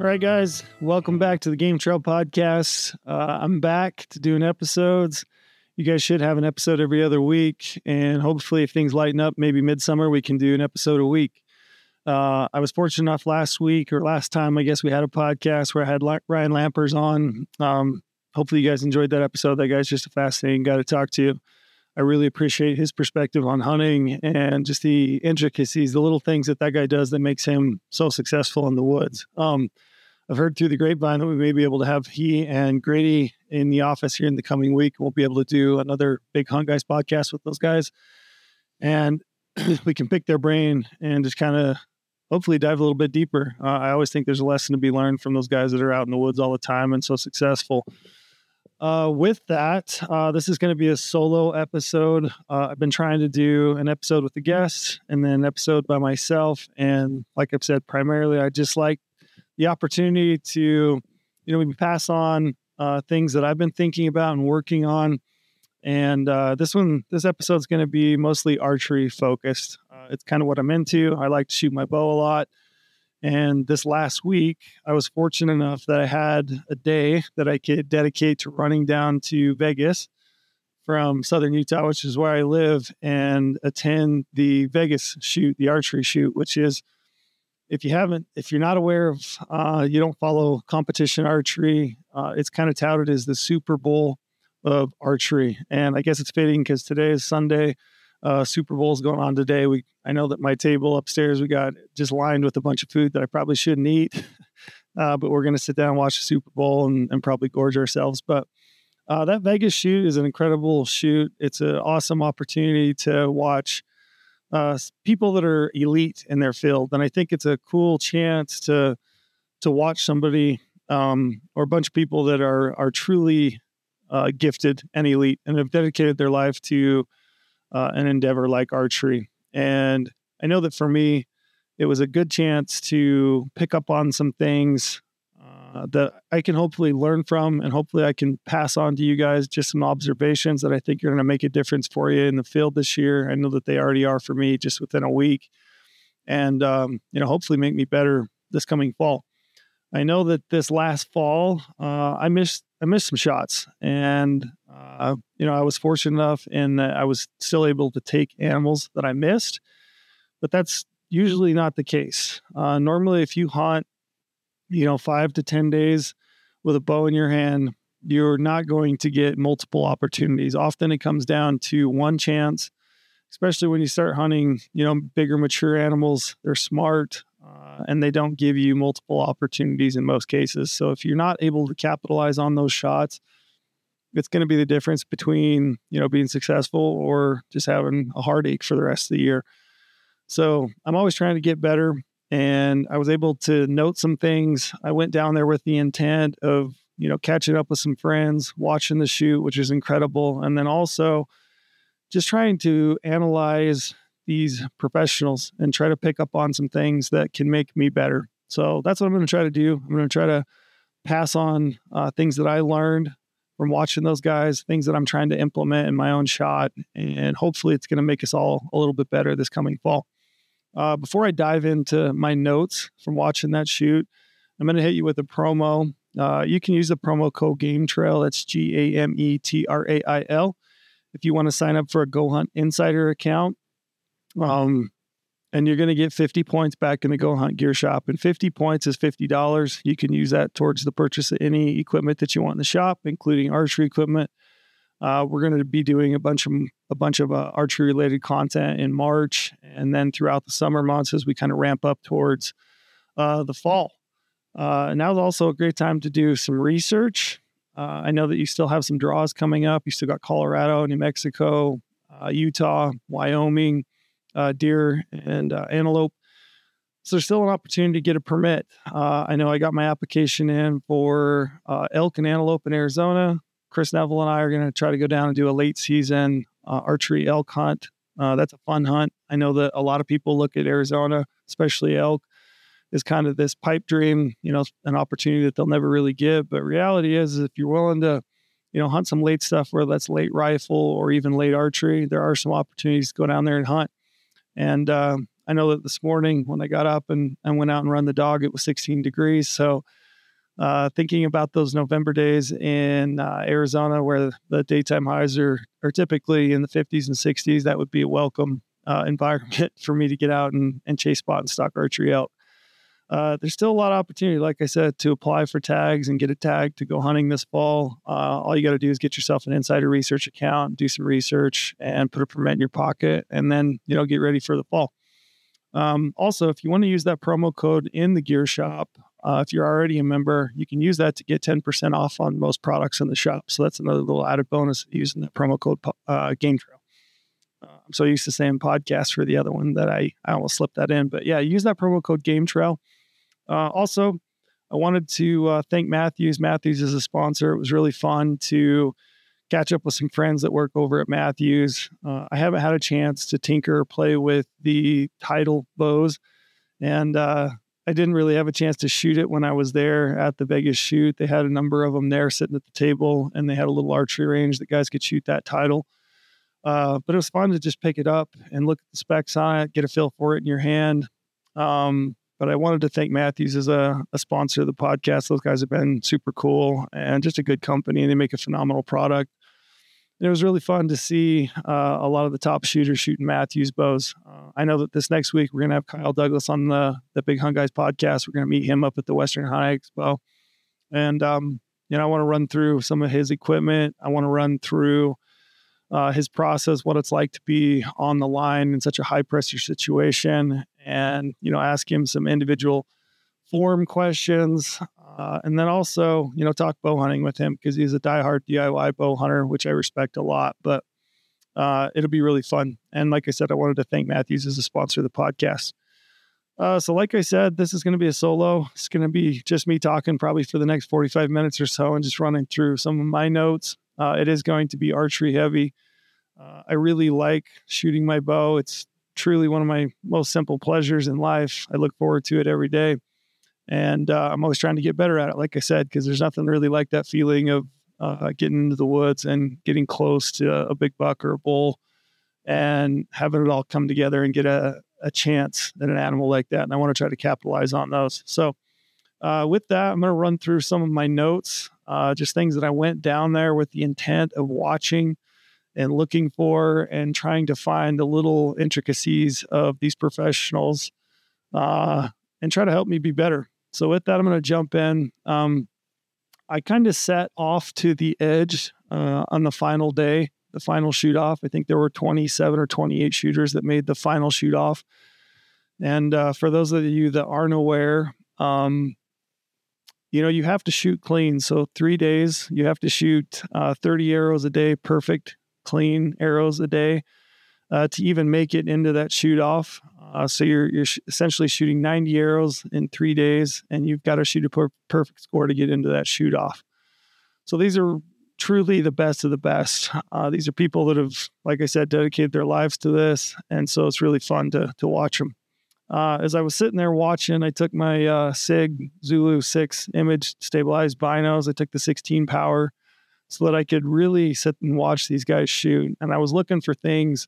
All right, guys, welcome back to the Game Trail Podcast. Uh, I'm back to doing episodes. You guys should have an episode every other week, and hopefully, if things lighten up, maybe midsummer we can do an episode a week. Uh, I was fortunate enough last week or last time, I guess we had a podcast where I had Ryan Lampers on. Um, hopefully, you guys enjoyed that episode. That guy's just a fascinating guy to talk to. I really appreciate his perspective on hunting and just the intricacies, the little things that that guy does that makes him so successful in the woods. Um, I've heard through the grapevine that we may be able to have he and Grady in the office here in the coming week. We'll be able to do another Big Hunt Guys podcast with those guys. And we can pick their brain and just kind of hopefully dive a little bit deeper. Uh, I always think there's a lesson to be learned from those guys that are out in the woods all the time and so successful. Uh, with that, uh, this is going to be a solo episode. Uh, I've been trying to do an episode with a guest and then an episode by myself. And like I've said, primarily, I just like the opportunity to, you know, maybe pass on uh, things that I've been thinking about and working on. And uh, this one, this episode is going to be mostly archery focused. Uh, it's kind of what I'm into. I like to shoot my bow a lot. And this last week, I was fortunate enough that I had a day that I could dedicate to running down to Vegas from southern Utah, which is where I live, and attend the Vegas shoot, the archery shoot, which is if you haven't, if you're not aware of, uh, you don't follow competition archery, uh, it's kind of touted as the Super Bowl of archery. And I guess it's fitting because today is Sunday. Uh, Super Bowl is going on today. We, I know that my table upstairs we got just lined with a bunch of food that I probably shouldn't eat, uh, but we're going to sit down and watch the Super Bowl and, and probably gorge ourselves. But uh, that Vegas shoot is an incredible shoot. It's an awesome opportunity to watch uh, people that are elite in their field, and I think it's a cool chance to to watch somebody um, or a bunch of people that are are truly uh, gifted and elite and have dedicated their life to uh, an endeavor like archery. And I know that for me, it was a good chance to pick up on some things uh, that I can hopefully learn from, and hopefully I can pass on to you guys just some observations that I think are going to make a difference for you in the field this year. I know that they already are for me just within a week, and um, you know, hopefully make me better this coming fall. I know that this last fall, uh, I missed I missed some shots, and uh, you know, I was fortunate enough in that I was still able to take animals that I missed, but that's usually not the case. Uh, normally, if you hunt you know, five to 10 days with a bow in your hand, you're not going to get multiple opportunities. Often it comes down to one chance, especially when you start hunting, you know, bigger, mature animals. They're smart uh, and they don't give you multiple opportunities in most cases. So if you're not able to capitalize on those shots, it's going to be the difference between, you know, being successful or just having a heartache for the rest of the year. So I'm always trying to get better and I was able to note some things. I went down there with the intent of, you know, catching up with some friends, watching the shoot, which is incredible, and then also just trying to analyze these professionals and try to pick up on some things that can make me better. So that's what I'm going to try to do. I'm going to try to pass on uh, things that I learned from watching those guys, things that I'm trying to implement in my own shot, and hopefully it's going to make us all a little bit better this coming fall. Uh, before I dive into my notes from watching that shoot, I'm going to hit you with a promo. Uh, you can use the promo code Game Trail. That's G A M E T R A I L. If you want to sign up for a Go Hunt Insider account, um, and you're going to get 50 points back in the Go Hunt Gear Shop. And 50 points is $50. You can use that towards the purchase of any equipment that you want in the shop, including archery equipment, uh, we're going to be doing a bunch of a bunch of uh, archery related content in March, and then throughout the summer months as we kind of ramp up towards uh, the fall. Uh, now is also a great time to do some research. Uh, I know that you still have some draws coming up. You still got Colorado, New Mexico, uh, Utah, Wyoming, deer and antelope. So there's still an opportunity to get a permit. I know I got my application in for elk and antelope in Arizona. Chris Neville and I are going to try to go down and do a late season uh, archery elk hunt. Uh, that's a fun hunt. I know that a lot of people look at Arizona, especially elk, as kind of this pipe dream, you know, an opportunity that they'll never really give. But reality is, if you're willing to, you know, hunt some late stuff, whether that's late rifle or even late archery, there are some opportunities to go down there and hunt. And uh, I know that this morning when I got up and, and went out and run the dog, it was 16 degrees. So uh, thinking about those November days in uh, Arizona where the daytime highs are, are typically in the 50s and 60s, that would be a welcome uh, environment for me to get out and, and chase spot and stalk archery elk. Uh, there's still a lot of opportunity, like I said, to apply for tags and get a tag to go hunting this fall. Uh, all you got to do is get yourself an insider research account, do some research, and put a permit in your pocket, and then you know get ready for the fall. Um, also, if you want to use that promo code in the gear shop, uh, if you're already a member, you can use that to get 10% off on most products in the shop. So that's another little added bonus using that promo code uh, Game Trail. Uh, I'm so used to saying podcast for the other one that I, I almost slipped that in. But yeah, use that promo code Game Trail. Uh, also, I wanted to uh, thank Mathews. Mathews is a sponsor. It was really fun to catch up with some friends that work over at Mathews. Uh, I haven't had a chance to tinker or play with the title bows. And I didn't really have a chance to shoot it when I was there at the Vegas shoot. They had a number of them there sitting at the table, and they had a little archery range that guys could shoot that title. Uh, but it was fun to just pick it up and look at the specs on it, get a feel for it in your hand. Um, but I wanted to thank Mathews as a, a, sponsor of the podcast. Those guys have been super cool and just a good company, and they make a phenomenal product it was really fun to see uh, a lot of the top shooters shooting Mathews bows. Uh, I know that this next week we're going to have Kyle Douglas on the the Big Hunt Guys podcast. We're going to meet him up at the Western Hunt Expo, and um, you know I want to run through some of his equipment. I want to run through uh, his process, what it's like to be on the line in such a high pressure situation, and you know ask him some individual form questions. Uh, and then also, you know, talk bow hunting with him because he's a diehard DIY bow hunter, which I respect a lot. But uh, it'll be really fun. And like I said, I wanted to thank Mathews as a sponsor of the podcast. Uh, so, like I said, this is going to be a solo. It's going to be just me talking probably for the next 45 minutes or so and just running through some of my notes. Uh, it is going to be archery heavy. Uh, I really like shooting my bow. It's truly one of my most simple pleasures in life. I look forward to it every day and uh, I'm always trying to get better at it. Like I said, because there's nothing really like that feeling of uh, getting into the woods and getting close to a, big buck or a bull, and having it all come together and get a, a chance at an animal like that. And I want to try to capitalize on those. So, uh, with that, I'm going to run through some of my notes, uh, just things that I went down there with the intent of watching and looking for and trying to find the little intricacies of these professionals uh, and try to help me be better. So with that, I'm going to jump in. Um, I kind of set off to the edge uh, on the final day, the final shoot off. I think there were 27 or 28 shooters that made the final shoot off. And uh, for those of you that aren't aware, um, you know, you have to shoot clean. So three days, you have to shoot uh, 30 arrows a day, perfect, clean arrows a day uh, to even make it into that shoot off. Uh, so you're you're sh- essentially shooting 90 arrows in three days, and you've got to shoot a per- perfect score to get into that shoot off. So these are truly the best of the best. Uh, these are people that have, like I said, dedicated their lives to this, and so it's really fun to to watch them. Uh, as I was sitting there watching, I took my uh, Sig Zulu 6 image stabilized binos. I took the 16 power so that I could really sit and watch these guys shoot. And I was looking for things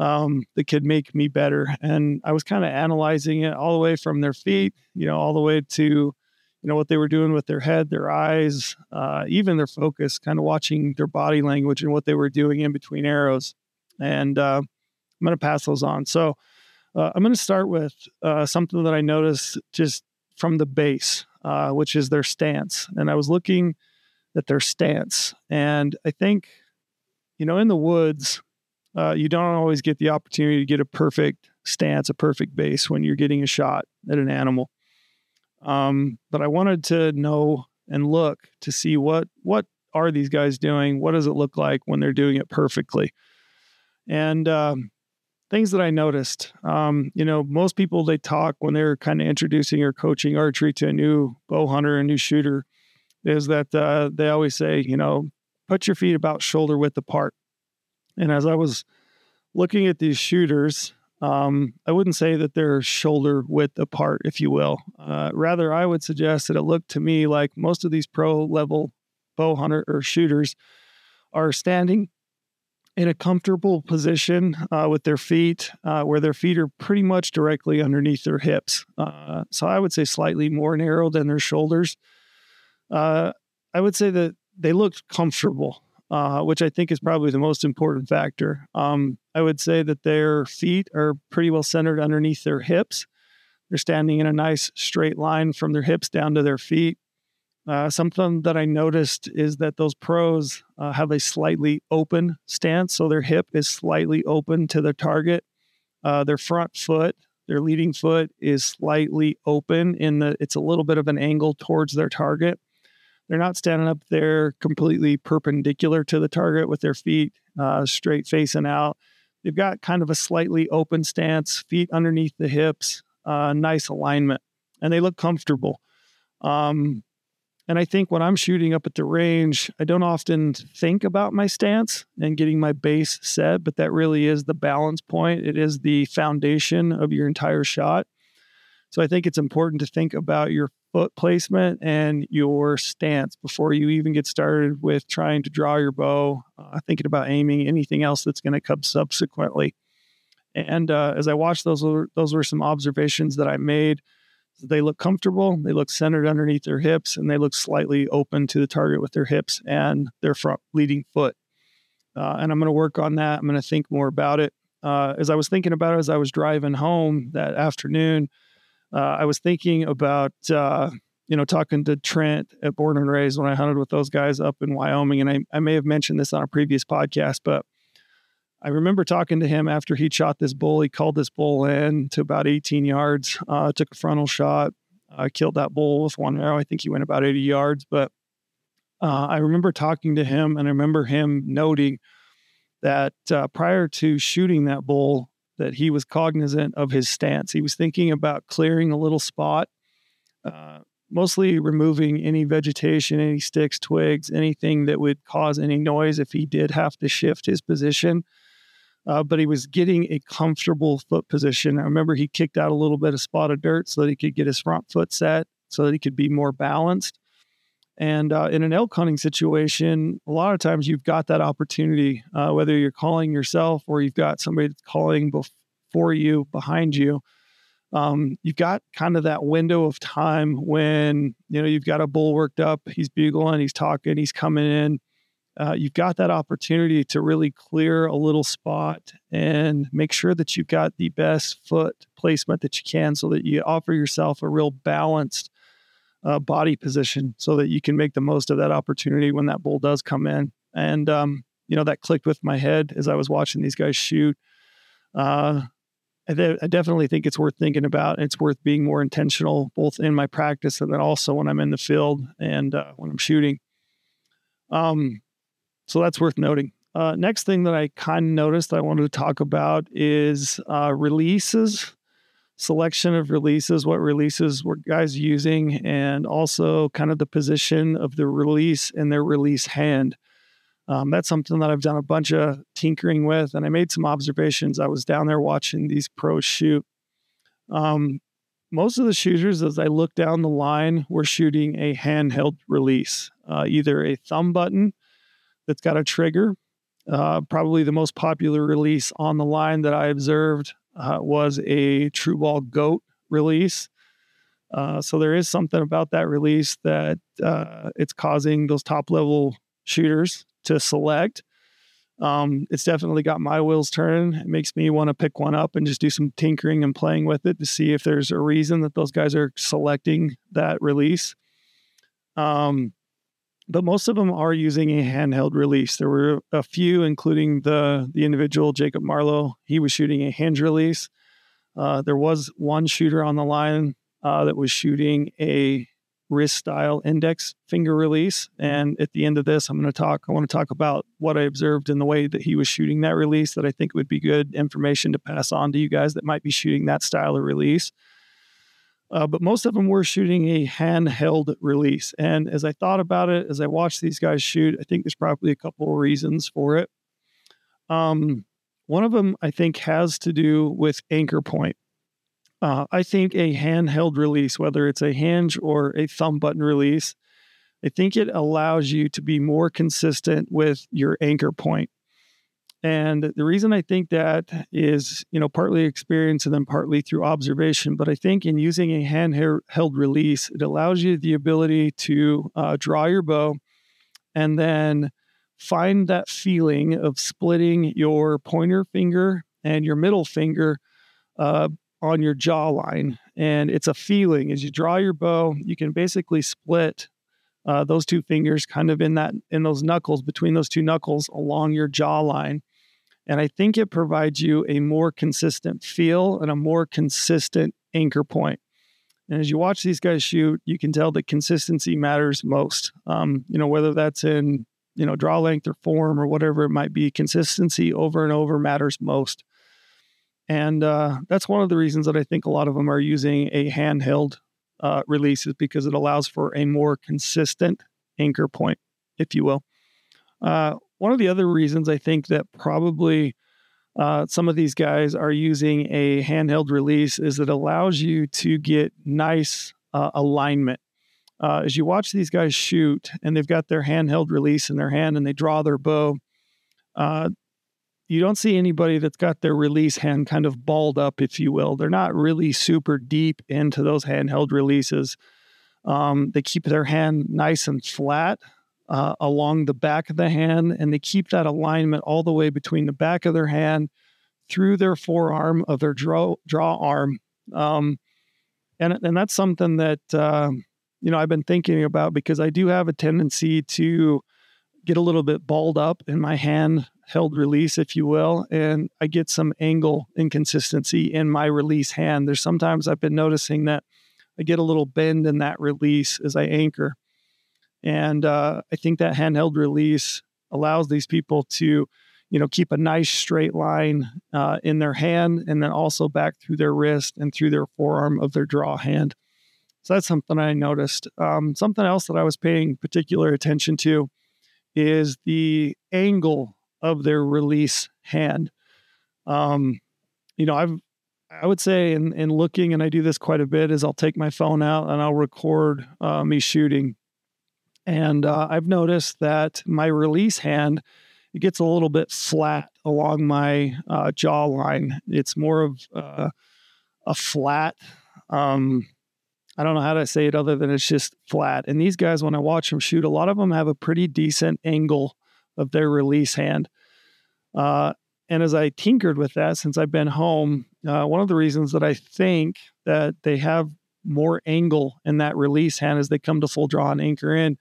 um, that could make me better. And I was kind of analyzing it all the way from their feet, you know, all the way to, you know, what they were doing with their head, their eyes, uh, even their focus, kind of watching their body language and what they were doing in between arrows. And uh, I'm going to pass those on. So uh, I'm going to start with uh, something that I noticed just from the base, uh, which is their stance. And I was looking at their stance. And I think, you know, in the woods, uh, you don't always get the opportunity to get a perfect stance, a perfect base when you're getting a shot at an animal. Um, but I wanted to know and look to see what what are these guys doing? What does it look like when they're doing it perfectly? And um, things that I noticed, um, you know, most people they talk when they're kind of introducing or coaching archery to a new bow hunter, a new shooter, is that uh, they always say, you know, put your feet about shoulder width apart. And as I was looking at these shooters, um, I wouldn't say that they're shoulder width apart, if you will. Uh, rather, I would suggest that it looked to me like most of these pro level bow hunter or shooters are standing in a comfortable position uh, with their feet, uh, where their feet are pretty much directly underneath their hips. Uh, so I would say slightly more narrow than their shoulders. Uh, I would say that they looked comfortable, uh, which I think is probably the most important factor. Um, I would say that their feet are pretty well centered underneath their hips. They're standing in a nice straight line from their hips down to their feet. Uh, something that I noticed is that those pros uh, have a slightly open stance. So their hip is slightly open to their target. Uh, their front foot, their leading foot is slightly open in the, it's a little bit of an angle towards their target. They're not standing up there completely perpendicular to the target with their feet uh, straight facing out. They've got kind of a slightly open stance, feet underneath the hips, uh, nice alignment, and they look comfortable. Um, and I think when I'm shooting up at the range, I don't often think about my stance and getting my base set, but that really is the balance point. It is the foundation of your entire shot. So I think it's important to think about your foot placement and your stance before you even get started with trying to draw your bow, uh, thinking about aiming, anything else that's going to come subsequently. And uh, as I watched those, those were some observations that I made. They look comfortable, they look centered underneath their hips, and they look slightly open to the target with their hips and their front leading foot. Uh, and I'm going to work on that. I'm going to think more about it. Uh, as I was thinking about it as I was driving home that afternoon, uh, I was thinking about uh, you know talking to Trent at Born and Raised when I hunted with those guys up in Wyoming, and I, I may have mentioned this on a previous podcast, but I remember talking to him after he shot this bull. He called this bull in to about 18 yards, uh, took a frontal shot, uh, killed that bull with one arrow. I think he went about 80 yards. But uh, I remember talking to him and I remember him noting that uh, prior to shooting that bull, that he was cognizant of his stance. He was thinking about clearing a little spot, uh, mostly removing any vegetation, any sticks, twigs, anything that would cause any noise if he did have to shift his position uh, but he was getting a comfortable foot position. I remember he kicked out a little bit of spot of dirt so that he could get his front foot set so that he could be more balanced. And uh, in an elk hunting situation, a lot of times you've got that opportunity, uh, whether you're calling yourself or you've got somebody that's calling before you, behind you. Um, you've got kind of that window of time when you know you've got a bull worked up, he's bugling, he's talking, he's coming in uh, you've got that opportunity to really clear a little spot and make sure that you've got the best foot placement that you can so that you offer yourself a real balanced uh, body position so that you can make the most of that opportunity when that bull does come in. And, um, you know, that clicked with my head as I was watching these guys shoot. Uh, I, th- I, definitely think it's worth thinking about. It's worth being more intentional, both in my practice and then also when I'm in the field and uh, when I'm shooting. Um, so that's worth noting. Uh, next thing that I kind of noticed I wanted to talk about is uh, releases, selection of releases, what releases were guys using, and also kind of the position of the release in their release hand. Um, that's something that I've done a bunch of tinkering with, and I made some observations. I was down there watching these pros shoot. Um, most of the shooters, as I look down the line, were shooting a handheld release, uh, either a thumb button that's got a trigger. Uh, probably the most popular release on the line that I observed uh, was a TruBall Goat release. Uh, so there is something about that release that uh, it's causing those top level shooters to select. Um, it's definitely got my wheels turning. It makes me want to pick one up and just do some tinkering and playing with it to see if there's a reason that those guys are selecting that release. Um, but most of them are using a handheld release. There were a few, including the the individual Jacob Marlowe. He was shooting a hinge release. Uh, there was one shooter on the line uh, that was shooting a wrist style index finger release. And at the end of this, I'm going to talk. I want to talk about what I observed in the way that he was shooting that release. That I think would be good information to pass on to you guys that might be shooting that style of release. Uh, but most of them were shooting a handheld release. And as I thought about it, as I watched these guys shoot, I think there's probably a couple of reasons for it. Um, one of them, I think, has to do with anchor point. Uh, I think a handheld release, whether it's a hinge or a thumb button release, I think it allows you to be more consistent with your anchor point. And the reason I think that is, you know, partly experience and then partly through observation. But I think in using a handheld release, it allows you the ability to uh, draw your bow and then find that feeling of splitting your pointer finger and your middle finger uh, on your jawline. And it's a feeling as you draw your bow, you can basically split uh, those two fingers kind of in that in those knuckles between those two knuckles along your jawline and I think it provides you a more consistent feel and a more consistent anchor point. And as you watch these guys shoot, you can tell that consistency matters most. Um, you know, whether that's in, you know, draw length or form or whatever it might be, consistency over and over matters most. And uh, that's one of the reasons that I think a lot of them are using a handheld uh, release is because it allows for a more consistent anchor point, if you will. Uh, one of the other reasons I think that probably uh, some of these guys are using a handheld release is it allows you to get nice uh, alignment. Uh, as you watch these guys shoot and they've got their handheld release in their hand and they draw their bow, uh, you don't see anybody that's got their release hand kind of balled up, if you will. They're not really super deep into those handheld releases. Um, they keep their hand nice and flat uh, along the back of the hand, and they keep that alignment all the way between the back of their hand through their forearm of their draw draw arm. Um, and and that's something that uh, you know I've been thinking about because I do have a tendency to get a little bit balled up in my hand held release, if you will, and I get some angle inconsistency in my release hand. There's sometimes I've been noticing that I get a little bend in that release as I anchor. And uh, I think that handheld release allows these people to, you know, keep a nice straight line uh, in their hand and then also back through their wrist and through their forearm of their draw hand. So that's something I noticed. Um, something else that I was paying particular attention to is the angle of their release hand. Um, you know, I've I would say in, in looking, and I do this quite a bit, is I'll take my phone out and I'll record uh, me shooting and uh, I've noticed that my release hand it gets a little bit flat along my uh, jawline. It's more of uh, a flat. Um, I don't know how to say it other than it's just flat. And these guys, when I watch them shoot, a lot of them have a pretty decent angle of their release hand. Uh, and as I tinkered with that since I've been home, uh, one of the reasons that I think that they have more angle in that release hand as they come to full draw and anchor in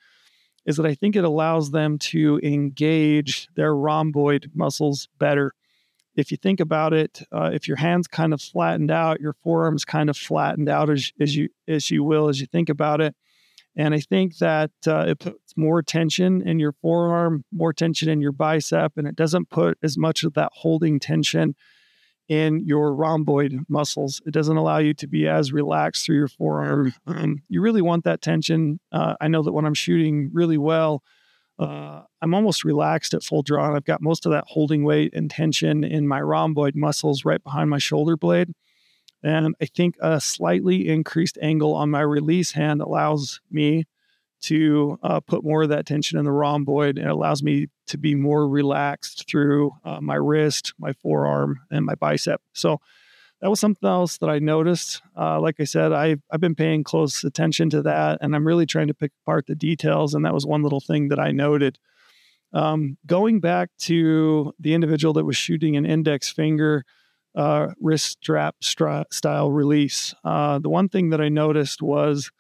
is that I think it allows them to engage their rhomboid muscles better. If you think about it, uh, if your hands kind of flattened out, your forearms kind of flattened out as, as you as you will as you think about it, and I think that uh, it puts more tension in your forearm, more tension in your bicep, and it doesn't put as much of that holding tension in your rhomboid muscles. It doesn't allow you to be as relaxed through your forearm. Um, you really want that tension. Uh, I know that when I'm shooting really well, uh, I'm almost relaxed at full draw. And I've got most of that holding weight and tension in my rhomboid muscles right behind my shoulder blade. And I think a slightly increased angle on my release hand allows me to uh, put more of that tension in the rhomboid and allows me to be more relaxed through uh, my wrist, my forearm, and my bicep. So that was something else that I noticed. Uh, like I said, I've, I've been paying close attention to that and I'm really trying to pick apart the details. And that was one little thing that I noted. Um, going back to the individual that was shooting an index finger uh, wrist strap stra- style release, uh, the one thing that I noticed was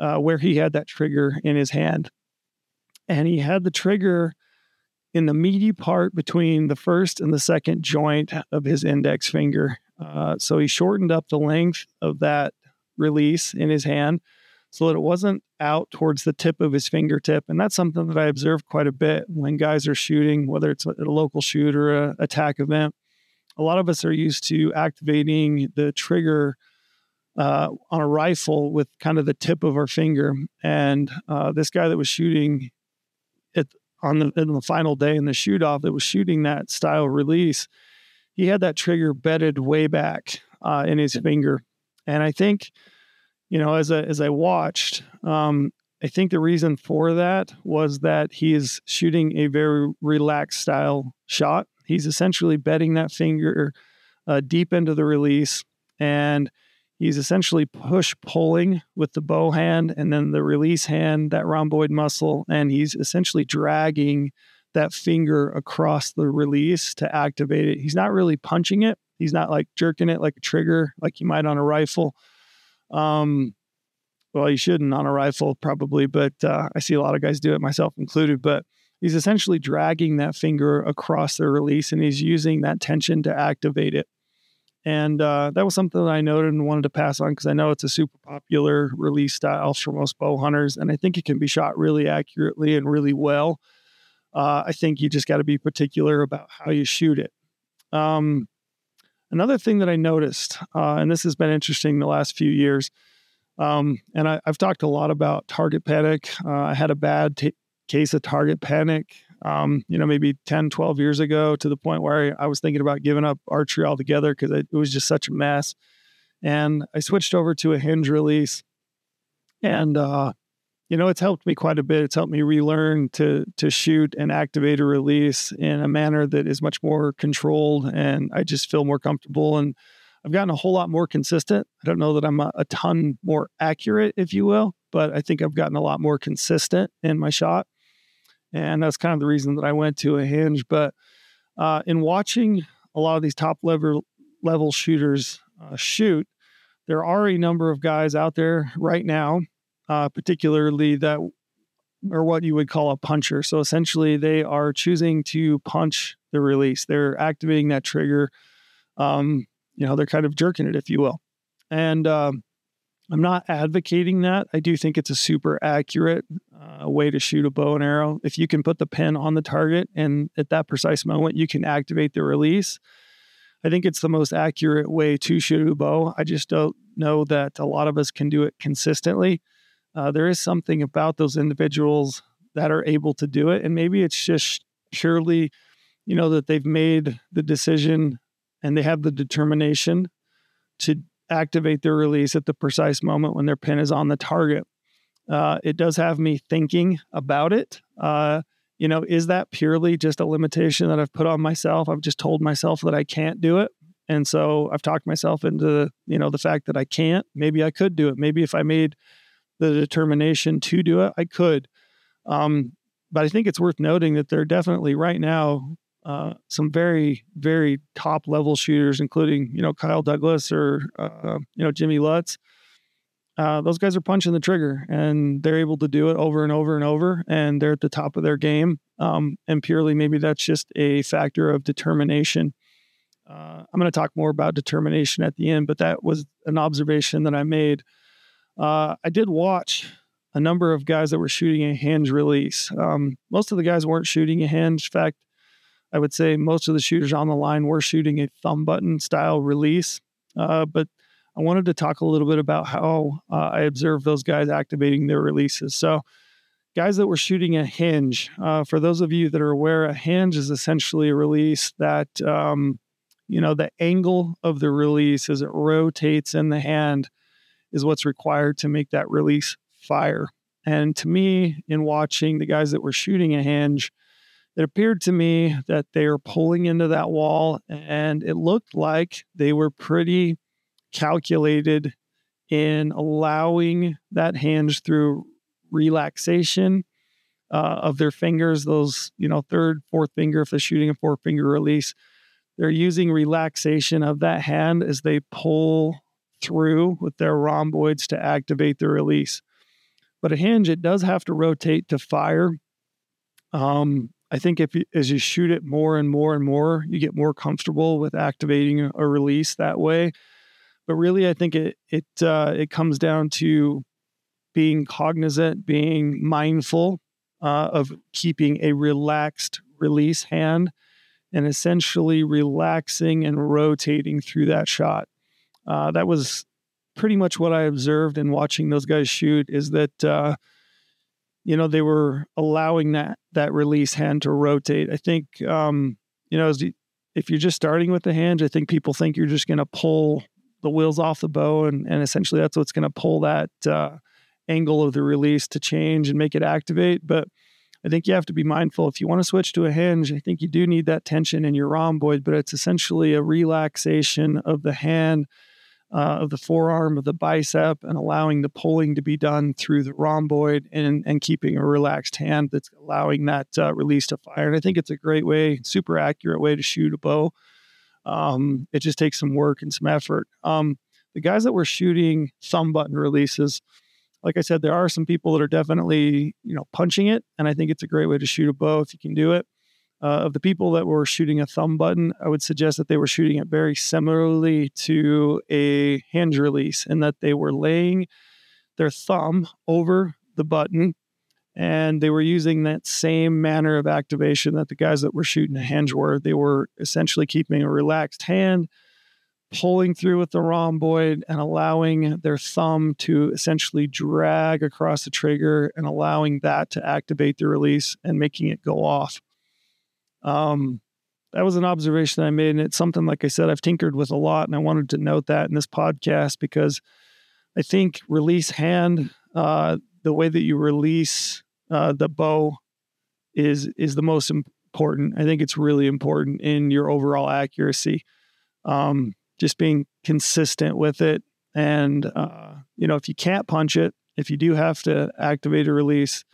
uh, where he had that trigger in his hand. And he had the trigger in the meaty part between the first and the second joint of his index finger. Uh, so he shortened up the length of that release in his hand so that it wasn't out towards the tip of his fingertip. And that's something that I observe quite a bit when guys are shooting, whether it's a local shoot or a attack event. A lot of us are used to activating the trigger uh, on a rifle with kind of the tip of our finger. And uh, this guy that was shooting it on the, in the final day in the shoot off that was shooting that style release, he had that trigger bedded way back uh, in his finger. And I think, you know, as I, as I watched, um, I think the reason for that was that he is shooting a very relaxed style shot. He's essentially bedding that finger uh, deep into the release, and he's essentially push pulling with the bow hand and then the release hand, that rhomboid muscle, and he's essentially dragging that finger across the release to activate it. He's not really punching it. He's not like jerking it like a trigger, like you might on a rifle. Um, well, you shouldn't on a rifle probably, but uh, I see a lot of guys do it, myself included. But he's essentially dragging that finger across the release, and he's using that tension to activate it. And uh, that was something that I noted and wanted to pass on because I know it's a super popular release style for most bow hunters, and I think it can be shot really accurately and really well. Uh, I think you just got to be particular about how you shoot it. Um, another thing that I noticed, uh, and this has been interesting the last few years, um, and I, have talked a lot about target panic. Uh, I had a bad t- case of target panic, um, you know, maybe 10, 12 years ago to the point where I, I was thinking about giving up archery altogether because it, it was just such a mess. And I switched over to a hinge release. And uh, you know, it's helped me quite a bit. It's helped me relearn to to shoot and activate a release in a manner that is much more controlled, and I just feel more comfortable. And I've gotten a whole lot more consistent. I don't know that I'm a, a ton more accurate, if you will, but I think I've gotten a lot more consistent in my shot, and that's kind of the reason that I went to a hinge. But uh, in watching a lot of these top level level shooters uh, shoot, there are a number of guys out there right now uh, particularly that or what you would call a puncher. So essentially, they are choosing to punch the release. They're activating that trigger. Um, you know, they're kind of jerking it, if you will. And um, I'm not advocating that. I do think it's a super accurate uh, way to shoot a bow and arrow. If you can put the pin on the target and at that precise moment you can activate the release, I think it's the most accurate way to shoot a bow. I just don't know that a lot of us can do it consistently uh, there is something about those individuals that are able to do it. And maybe it's just purely, you know, that they've made the decision and they have the determination to activate their release at the precise moment when their pin is on the target. Uh, it does have me thinking about it. Uh, you know, is that purely just a limitation that I've put on myself? I've just told myself that I can't do it. And so I've talked myself into, you know, the fact that I can't. Maybe I could do it. Maybe if I made the determination to do it, I could. Um, but I think it's worth noting that there are definitely right now uh, some very, very top level shooters, including you know Kyle Douglas or uh, you know Jimmy Lutz. Uh, those guys are punching the trigger, and they're able to do it over and over and over, and they're at the top of their game. Um, and purely, maybe that's just a factor of determination. Uh, I'm going to talk more about determination at the end, but that was an observation that I made uh, I did watch a number of guys that were shooting a hinge release. Um, most of the guys weren't shooting a hinge. In fact, I would say most of the shooters on the line were shooting a thumb button style release. Uh, but I wanted to talk a little bit about how uh, I observed those guys activating their releases. So, guys that were shooting a hinge, uh, for those of you that are aware, a hinge is essentially a release that, um, you know, the angle of the release as it rotates in the hand is what's required to make that release fire. And to me, in watching the guys that were shooting a hinge, it appeared to me that they were pulling into that wall and it looked like they were pretty calculated in allowing that hinge through relaxation uh, of their fingers, those, you know, third, fourth finger, if they're shooting a four finger release, they're using relaxation of that hand as they pull through with their rhomboids to activate the release. But a hinge, it does have to rotate to fire. Um, I think if you, as you shoot it more and more and more, you get more comfortable with activating a, release that way. But really, I think it it uh, it comes down to being cognizant, being mindful uh, of keeping a relaxed release hand, and essentially relaxing and rotating through that shot uh, that was pretty much what I observed in watching those guys shoot is that uh, you know they were allowing that that release hand to rotate. I think um, you know if you're just starting with the hand, I think people think you're just going to pull the wheels off the bow, and and essentially that's what's going to pull that uh, angle of the release to change and make it activate. But I think you have to be mindful if you want to switch to a hinge. I think you do need that tension in your rhomboid, but it's essentially a relaxation of the hand, uh, of the forearm, of the bicep, and allowing the pulling to be done through the rhomboid and, and keeping a relaxed hand that's allowing that uh, release to fire. And I think it's a great way, super accurate way to shoot a bow. Um, it just takes some work and some effort. Um, the guys that were shooting thumb button releases, like I said, there are some people that are definitely, you know, punching it. And I think it's a great way to shoot a bow if you can do it. Uh, of the people that were shooting a thumb button, I would suggest that they were shooting it very similarly to a hinge release in that they were laying their thumb over the button and they were using that same manner of activation that the guys that were shooting a hinge were. They were essentially keeping a relaxed hand pulling through with the rhomboid and allowing their thumb to essentially drag across the trigger and allowing that to activate the release and making it go off. Um, that was an observation I made, and it's something, like I said, I've tinkered with a lot, and I wanted to note that in this podcast because I think release hand, uh, the way that you release uh, the bow, is is the most important. I think it's really important in your overall accuracy. Um, just being consistent with it. And, uh, you know, if you can't punch it, if you do have to activate a release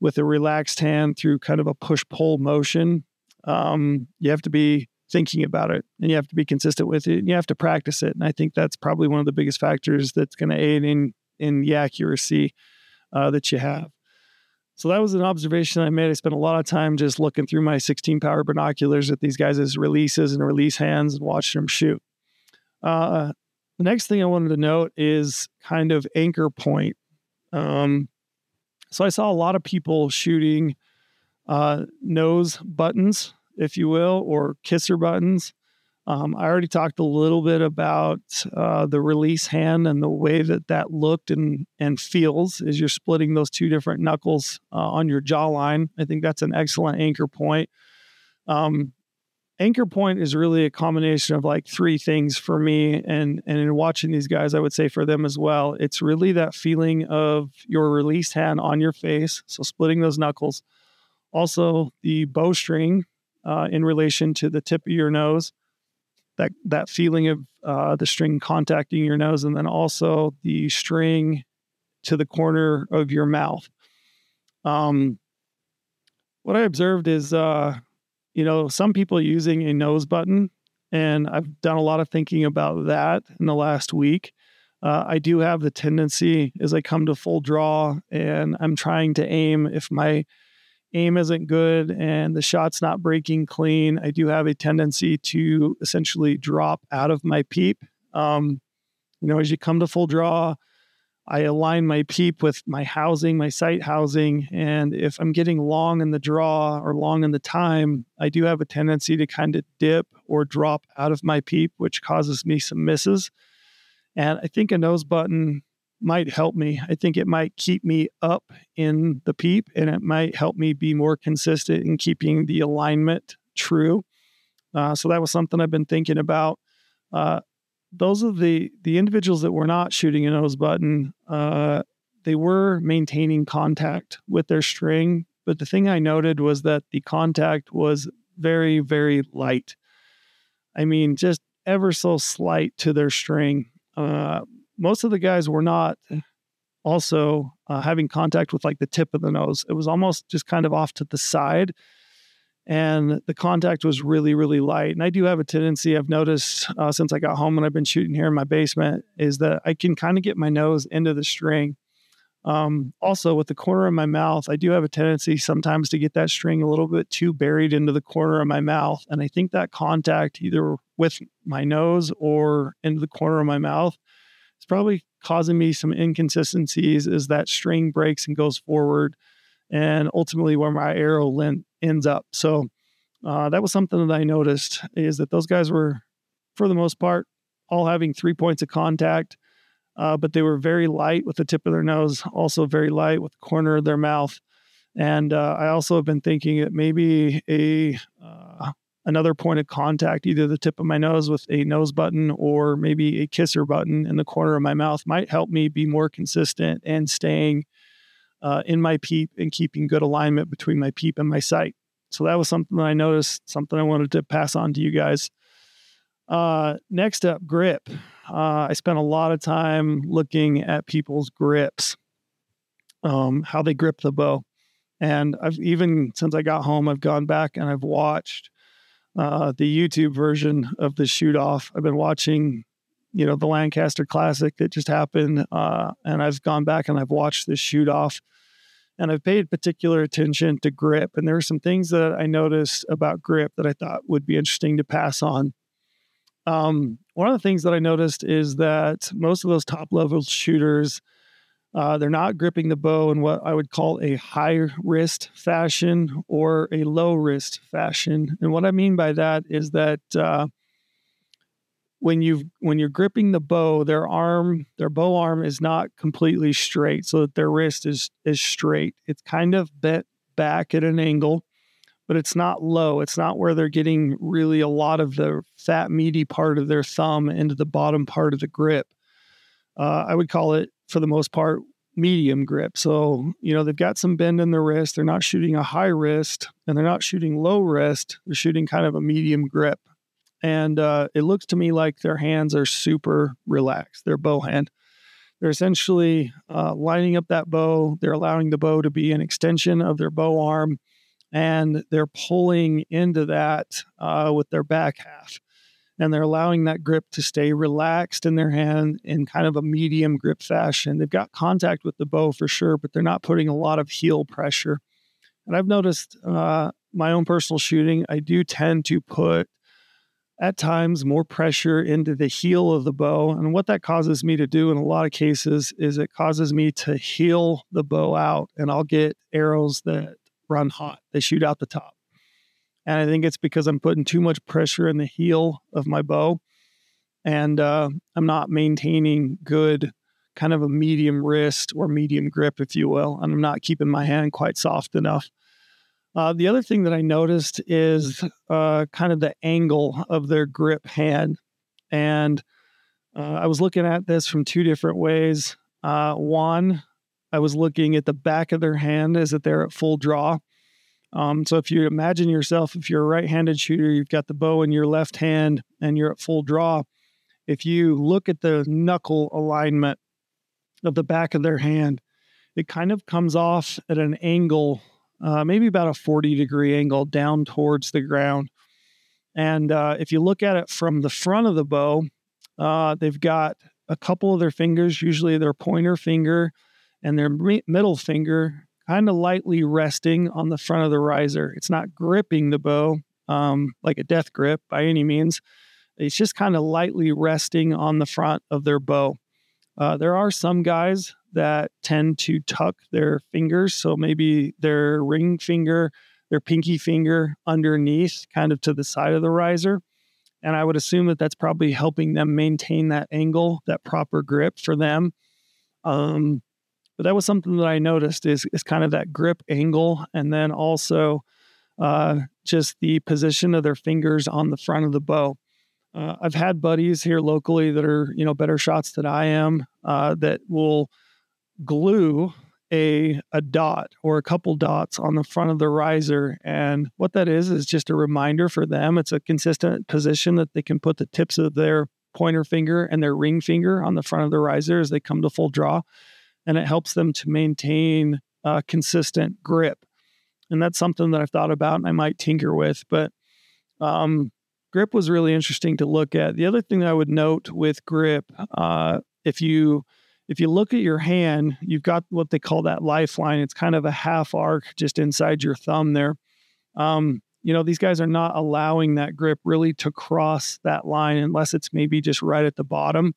with a relaxed hand through kind of a push pull motion, um, you have to be thinking about it and you have to be consistent with it and you have to practice it. And I think that's probably one of the biggest factors that's going to aid in, in the accuracy uh, that you have. So that was an observation I made. I spent a lot of time just looking through my 16 power binoculars at these guys' releases and release hands and watching them shoot. Uh, the next thing I wanted to note is kind of anchor point. Um, so I saw a lot of people shooting uh, nose buttons, if you will, or kisser buttons. Um, I already talked a little bit about uh, the release hand and the way that that looked and and feels as you're splitting those two different knuckles uh, on your jawline. I think that's an excellent anchor point. Um, anchor point is really a combination of like three things for me and and in watching these guys i would say for them as well it's really that feeling of your released hand on your face so splitting those knuckles also the bowstring uh, in relation to the tip of your nose that that feeling of uh, the string contacting your nose and then also the string to the corner of your mouth um, what i observed is uh, you know, some people using a nose button, and I've done a lot of thinking about that in the last week. Uh, I do have the tendency as I come to full draw and I'm trying to aim, if my aim isn't good and the shot's not breaking clean, I do have a tendency to essentially drop out of my peep. Um, you know, as you come to full draw, I align my peep with my housing, my sight housing. And if I'm getting long in the draw or long in the time, I do have a tendency to kind of dip or drop out of my peep, which causes me some misses. And I think a nose button might help me. I think it might keep me up in the peep and it might help me be more consistent in keeping the alignment true. Uh, so that was something I've been thinking about. Uh, those are the the individuals that were not shooting a nose button. Uh, they were maintaining contact with their string, but the thing I noted was that the contact was very very light. I mean, just ever so slight to their string. Most of the guys were not also uh, having contact with like the tip of the nose. It was almost just kind of off to the side and the contact was really really light and i do have a tendency i've noticed uh, since i got home and i've been shooting here in my basement is that i can kind of get my nose into the string um, also with the corner of my mouth i do have a tendency sometimes to get that string a little bit too buried into the corner of my mouth and i think that contact either with my nose or into the corner of my mouth is probably causing me some inconsistencies as that string breaks and goes forward and ultimately where my arrow lent, ends up. So uh, that was something that I noticed is that those guys were, for the most part, all having three points of contact, uh, but they were very light with the tip of their nose, also very light with the corner of their mouth. And uh, I also have been thinking that maybe a uh, another point of contact, either the tip of my nose with a nose button or maybe a kisser button in the corner of my mouth, might help me be more consistent and staying uh, in my peep and keeping good alignment between my peep and my sight. So that was something that I noticed, something I wanted to pass on to you guys. Uh, next up, grip. Uh, I spent a lot of time looking at people's grips, um, how they grip the bow. And I've even since I got home, I've gone back and I've watched uh, the YouTube version of the shoot off. I've been watching, you know, the Lancaster Classic that just happened, uh, and I've gone back and I've watched this shoot off, and I've paid particular attention to grip. And there are some things that I noticed about grip that I thought would be interesting to pass on. Um, one of the things that I noticed is that most of those top level shooters uh, they're not gripping the bow in what I would call a high wrist fashion or a low wrist fashion. And what I mean by that is that uh, when you when you're gripping the bow, their arm, their bow arm is not completely straight, so that their wrist is is straight. It's kind of bent back at an angle, but it's not low. It's not where they're getting really a lot of the fat meaty part of their thumb into the bottom part of the grip. Uh, I would call it for the most part, medium grip. So, you know, they've got some bend in the wrist. They're not shooting a high wrist and they're not shooting low wrist. They're shooting kind of a medium grip. And uh, it looks to me like their hands are super relaxed, their bow hand. They're essentially uh, lining up that bow. They're allowing the bow to be an extension of their bow arm and they're pulling into that uh, with their back half and they're allowing that grip to stay relaxed in their hand in kind of a medium grip fashion. They've got contact with the bow for sure, but they're not putting a lot of heel pressure. And I've noticed uh, my own personal shooting, I do tend to put at times more pressure into the heel of the bow. And what that causes me to do in a lot of cases is it causes me to heel the bow out, and I'll get arrows that run hot, they shoot out the top. And I think it's because I'm putting too much pressure in the heel of my bow and uh, I'm not maintaining good kind of a medium wrist or medium grip, if you will, and I'm not keeping my hand quite soft enough. Uh, the other thing that I noticed is uh, kind of the angle of their grip hand. And uh, I was looking at this from two different ways. Uh, one, I was looking at the back of their hand as if they're at full draw. Um, so if you imagine yourself, if you're a right-handed shooter, you've got the bow in your left hand and you're at full draw. If you look at the knuckle alignment of the back of their hand, it kind of comes off at an angle, uh, maybe about a 40 degree angle down towards the ground. And uh, if you look at it from the front of the bow, uh, they've got a couple of their fingers, usually their pointer finger and their middle finger kind of lightly resting on the front of the riser. It's not gripping the bow um, like a death grip by any means. It's just kind of lightly resting on the front of their bow. Uh, there are some guys that tend to tuck their fingers. So maybe their ring finger, their pinky finger underneath, kind of to the side of the riser. And I would assume that that's probably helping them maintain that angle, that proper grip for them. Um, but that was something that I noticed is is kind of that grip angle, and then also uh, just the position of their fingers on the front of the bow. Uh, I've had buddies here locally that are you know better shots than I am uh, that will glue a a dot or a couple dots on the front of the riser, and what that is is just a reminder for them. It's a consistent position that they can put the tips of their pointer finger and their ring finger on the front of the riser as they come to full draw and it helps them to maintain a consistent grip. And that's something that I've thought about and I might tinker with. But um, grip was really interesting to look at. The other thing that I would note with grip, uh, if you if you look at your hand, you've got what they call that lifeline. It's kind of a half arc just inside your thumb there. Um, you know, these guys are not allowing that grip really to cross that line unless it's maybe just right at the bottom.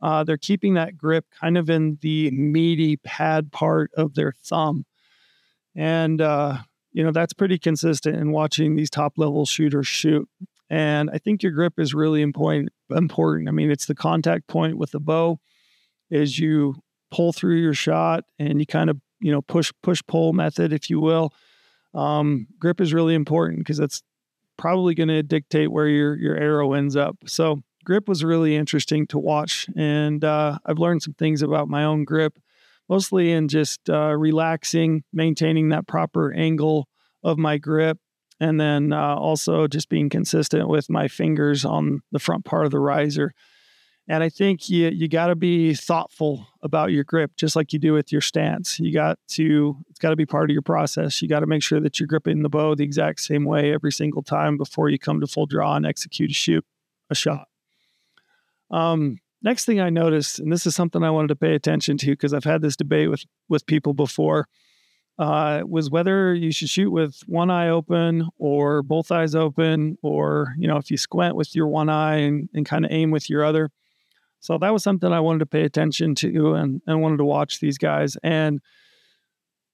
Uh, they're keeping that grip kind of in the meaty pad part of their thumb. And, uh, you know, that's pretty consistent in watching these top level shooters shoot. And I think your grip is really important. I mean, it's the contact point with the bow. as you pull through your shot and you kind of you know push push pull method, if you will. Um, grip is really important because that's probably going to dictate where your your arrow ends up. So grip was really interesting to watch, and uh, I've learned some things about my own grip. mostly in just uh, relaxing, maintaining that proper angle of my grip, and then uh, also just being consistent with my fingers on the front part of the riser. And I think you you got to be thoughtful about your grip, just like you do with your stance. You got to it's got to be part of your process. You got to make sure that you're gripping the bow the exact same way every single time before you come to full draw and execute a shoot a shot. Um, next thing I noticed, and this is something I wanted to pay attention to because I've had this debate with with people before, uh, was whether you should shoot with one eye open or both eyes open, or you know if you squint with your one eye and, and kind of aim with your other. So that was something I wanted to pay attention to and, and wanted to watch these guys. And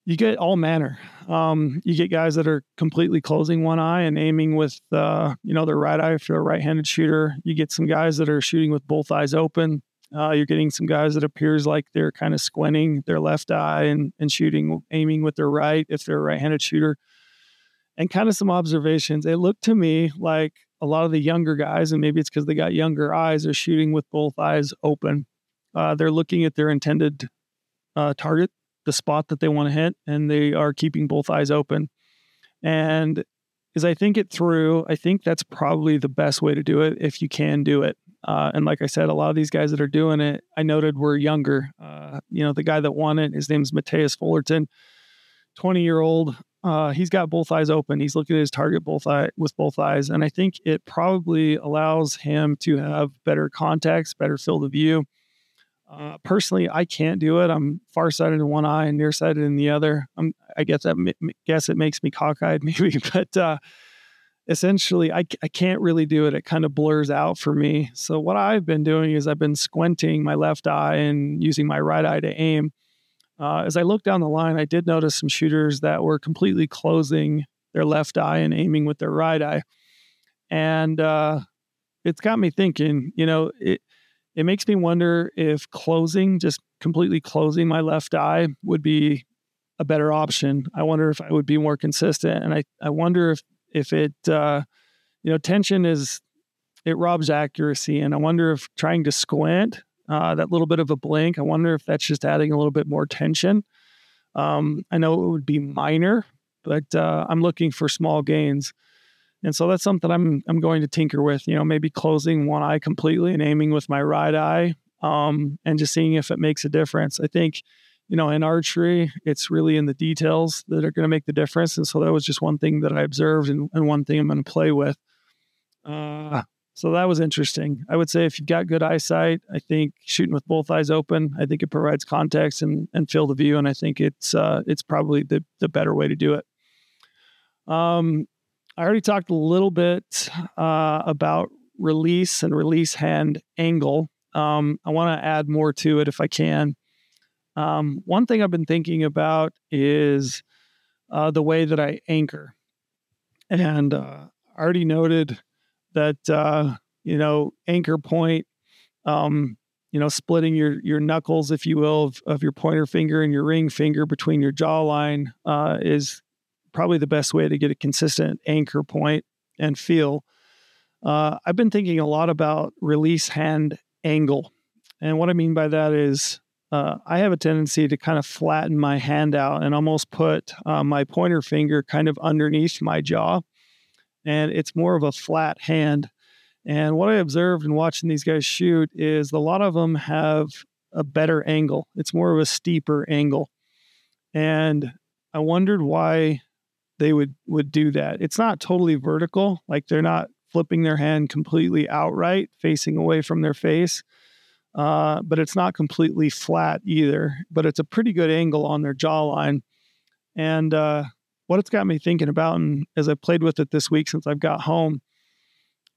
you get all manner. Um, you get guys that are completely closing one eye and aiming with, uh, you know, their right eye if you're a right-handed shooter. You get some guys that are shooting with both eyes open. Uh, you're getting some guys that appears like they're kind of squinting their left eye and, and shooting, aiming with their right if they're a right-handed shooter. And kind of some observations. It looked to me like a lot of the younger guys, and maybe it's because they got younger eyes, are shooting with both eyes open. Uh, they're looking at their intended uh, target, the spot that they want to hit, and they are keeping both eyes open. And as I think it through, I think that's probably the best way to do it if you can do it. Uh, and like I said, a lot of these guys that are doing it, I noted were younger. Uh, you know, the guy that won it, his name is Mathias Fullerton, 20 year old uh, he's got both eyes open. He's looking at his target both eye with both eyes, and I think it probably allows him to have better context, better field of view. Uh, personally, I can't do it. I'm farsighted in one eye and nearsighted in the other. I'm, I guess that guess it makes me cockeyed, maybe, but uh, essentially, I, I can't really do it. It kind of blurs out for me. So what I've been doing is I've been squinting my left eye and using my right eye to aim. Uh, as I looked down the line, I did notice some shooters that were completely closing their left eye and aiming with their right eye. And uh, it's got me thinking, you know, it, it makes me wonder if closing, just completely closing my left eye, would be a better option. I wonder if I would be more consistent. And I, I wonder if, if it, uh, you know, tension is, it robs accuracy. And I wonder if trying to squint uh, that little bit of a blink. I wonder if that's just adding a little bit more tension. Um, I know it would be minor, but uh, I'm looking for small gains. And so that's something I'm I'm going to tinker with. You know, maybe closing one eye completely and aiming with my right eye, um, and just seeing if it makes a difference. I think, you know, in archery, it's really in the details that are going to make the difference. And so that was just one thing that I observed, and, and one thing I'm going to play with. Uh, so that was interesting. I would say if you've got good eyesight, I think shooting with both eyes open, I think it provides context and, and field of view, and I think it's uh, it's probably the the better way to do it. Um, I already talked a little bit uh, about release and release hand angle. Um, I want to add more to it if I can. Um, one thing I've been thinking about is uh, the way that I anchor, and uh, I already noted that uh, you know anchor point um, you know splitting your your knuckles if you will of, of your pointer finger and your ring finger between your jawline uh, is probably the best way to get a consistent anchor point and feel uh, i've been thinking a lot about release hand angle and what i mean by that is uh, I have a tendency to kind of flatten my hand out and almost put uh, my pointer finger kind of underneath my jaw and it's more of a flat hand. And what I observed in watching these guys shoot is a lot of them have a better angle. It's more of a steeper angle. And I wondered why they would would do that. It's not totally vertical, like they're not flipping their hand completely outright, facing away from their face. Uh, but it's not completely flat either. But it's a pretty good angle on their jawline. And uh, what it's got me thinking about, and as I played with it this week since I've got home,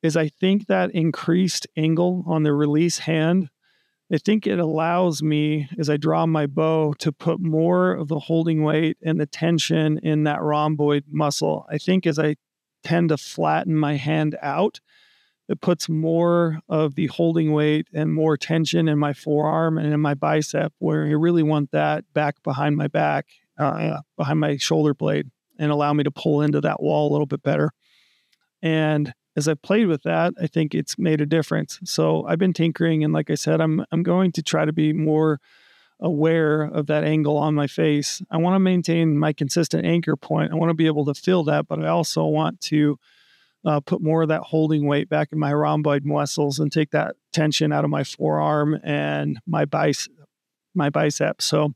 is I think that increased angle on the release hand, I think it allows me as I draw my bow to put more of the holding weight and the tension in that rhomboid muscle. I think as I tend to flatten my hand out, it puts more of the holding weight and more tension in my forearm and in my bicep, where I really want that back behind my back, uh, behind my shoulder blade and allow me to pull into that wall a little bit better. And as I played with that, I think it's made a difference. So I've been tinkering, and like I said, I'm I'm going to try to be more aware of that angle on my face. I want to maintain my consistent anchor point. I want to be able to feel that, but I also want to uh, put more of that holding weight back in my rhomboid muscles and take that tension out of my forearm and my bicep. My bicep. So,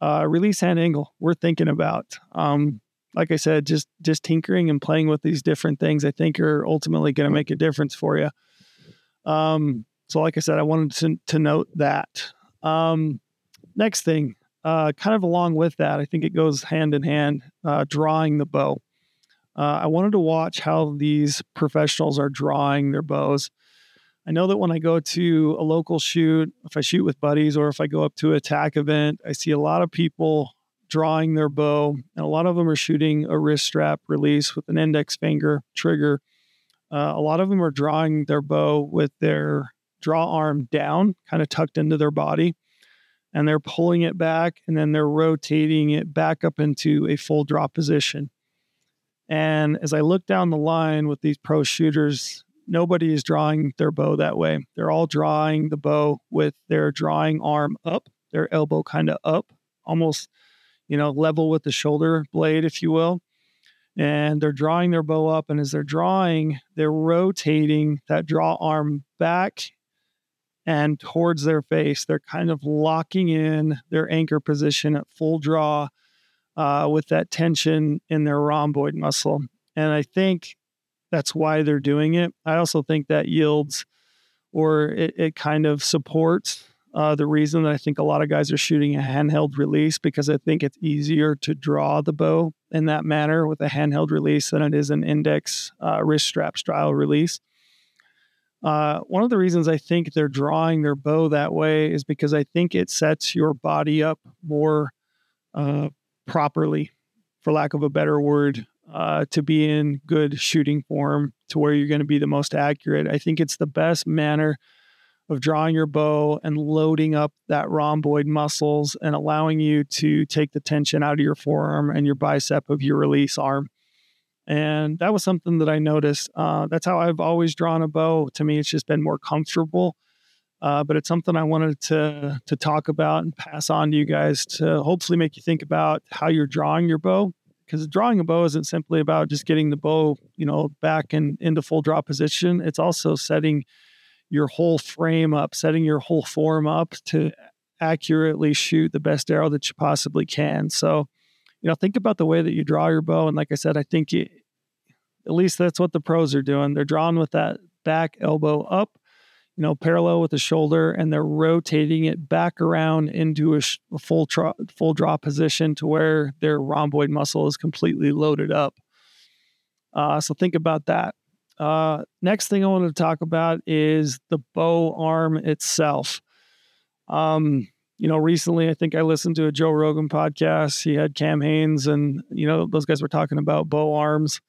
uh, release hand angle. We're thinking about. Um, like I said, just just tinkering and playing with these different things. I think are ultimately going to make a difference for you. Um, so, like I said, I wanted to, to note that. Um, next thing, uh, kind of along with that, I think it goes hand in hand. Uh, drawing the bow. Uh, I wanted to watch how these professionals are drawing their bows. I know that when I go to a local shoot, if I shoot with buddies or if I go up to a TAC event, I see a lot of people drawing their bow, and a lot of them are shooting a wrist strap release with an index finger trigger. Uh, a lot of them are drawing their bow with their draw arm down, kind of tucked into their body, and they're pulling it back and then they're rotating it back up into a full draw position. And as I look down the line with these pro shooters, nobody is drawing their bow that way. They're all drawing the bow with their drawing arm up, their elbow kind of up, almost, you know, level with the shoulder blade, if you will. And they're drawing their bow up. And as they're drawing, they're rotating that draw arm back and towards their face. They're kind of locking in their anchor position at full draw uh, with that tension in their rhomboid muscle. And I think that's why they're doing it. I also think that yields or it, it kind of supports uh, the reason that I think a lot of guys are shooting a handheld release because I think it's easier to draw the bow in that manner with a handheld release than it is an index uh, wrist strap style release. Uh, one of the reasons I think they're drawing their bow that way is because I think it sets your body up more uh, properly, for lack of a better word, uh, to be in good shooting form to where you're going to be the most accurate. I think it's the best manner of drawing your bow and loading up that rhomboid muscles and allowing you to take the tension out of your forearm and your bicep of your release arm. And that was something that I noticed. Uh, that's how I've always drawn a bow. To me, it's just been more comfortable uh, but it's something I wanted to to talk about and pass on to you guys to hopefully make you think about how you're drawing your bow. Because drawing a bow isn't simply about just getting the bow, you know, back and into full draw position. It's also setting your whole frame up, setting your whole form up to accurately shoot the best arrow that you possibly can. So, you know, think about the way that you draw your bow. And like I said, I think you, at least that's what the pros are doing. They're drawing with that back elbow up you know, parallel with the shoulder, and they're rotating it back around into a, sh- a full tro- full draw position to where their rhomboid muscle is completely loaded up. Uh, so think about that. Uh, next thing I want to talk about is the bow arm itself. Um, you know, recently I think I listened to a Joe Rogan podcast. He had Cam Hanes, and you know those guys were talking about bow arms.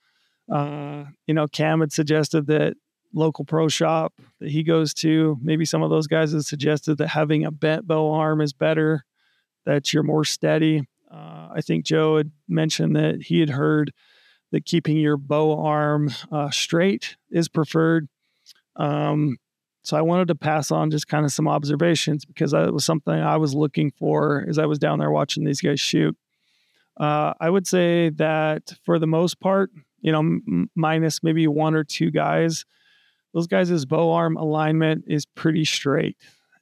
Uh, you know, Cam had suggested that local pro shop that he goes to. Maybe some of those guys have suggested that having a bent bow arm is better, that you're more steady. Uh, I think Joe had mentioned that he had heard that keeping your bow arm uh, straight is preferred. Um, so I wanted to pass on just kind of some observations because that was something I was looking for as I was down there watching these guys shoot. Uh, I would say that for the most part, you know, m- minus maybe one or two guys, those guys' bow arm alignment is pretty straight.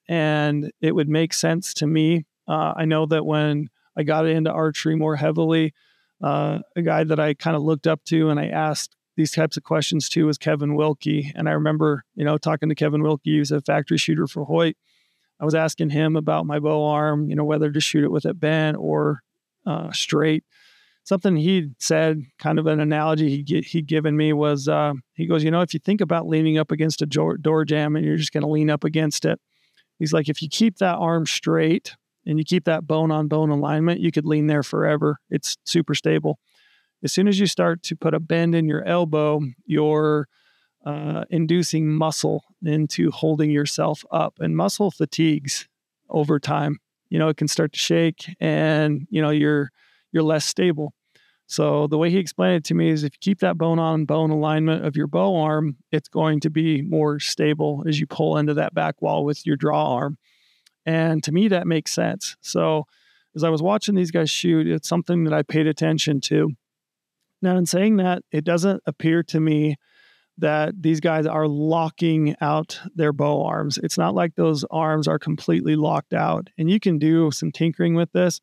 And it would make sense to me. Uh, I know that when I got into archery more heavily, uh, a guy that I kind of looked up to and I asked these types of questions to was Kevin Wilkey. And I remember, you know, talking to Kevin Wilkey, who's a factory shooter for Hoyt. I was asking him about my bow arm, you know, whether to shoot it with it bent or uh, straight something he said, kind of an analogy he he'd given me was uh, he goes, you know, if you think about leaning up against a door, door jamb and you're just going to lean up against it, he's like, if you keep that arm straight and you keep that bone on bone alignment, you could lean there forever. It's super stable. As soon as you start to put a bend in your elbow, you're uh, inducing muscle into holding yourself up, and muscle fatigues over time. You know, it can start to shake, and you know you're you're less stable. So the way he explained it to me is if you keep that bone on bone alignment of your bow arm, it's going to be more stable as you pull into that back wall with your draw arm. And to me, that makes sense. So as I was watching these guys shoot, it's something that I paid attention to. Now, in saying that, it doesn't appear to me that these guys are locking out their bow arms. It's not like those arms are completely locked out. And you can do some tinkering with this.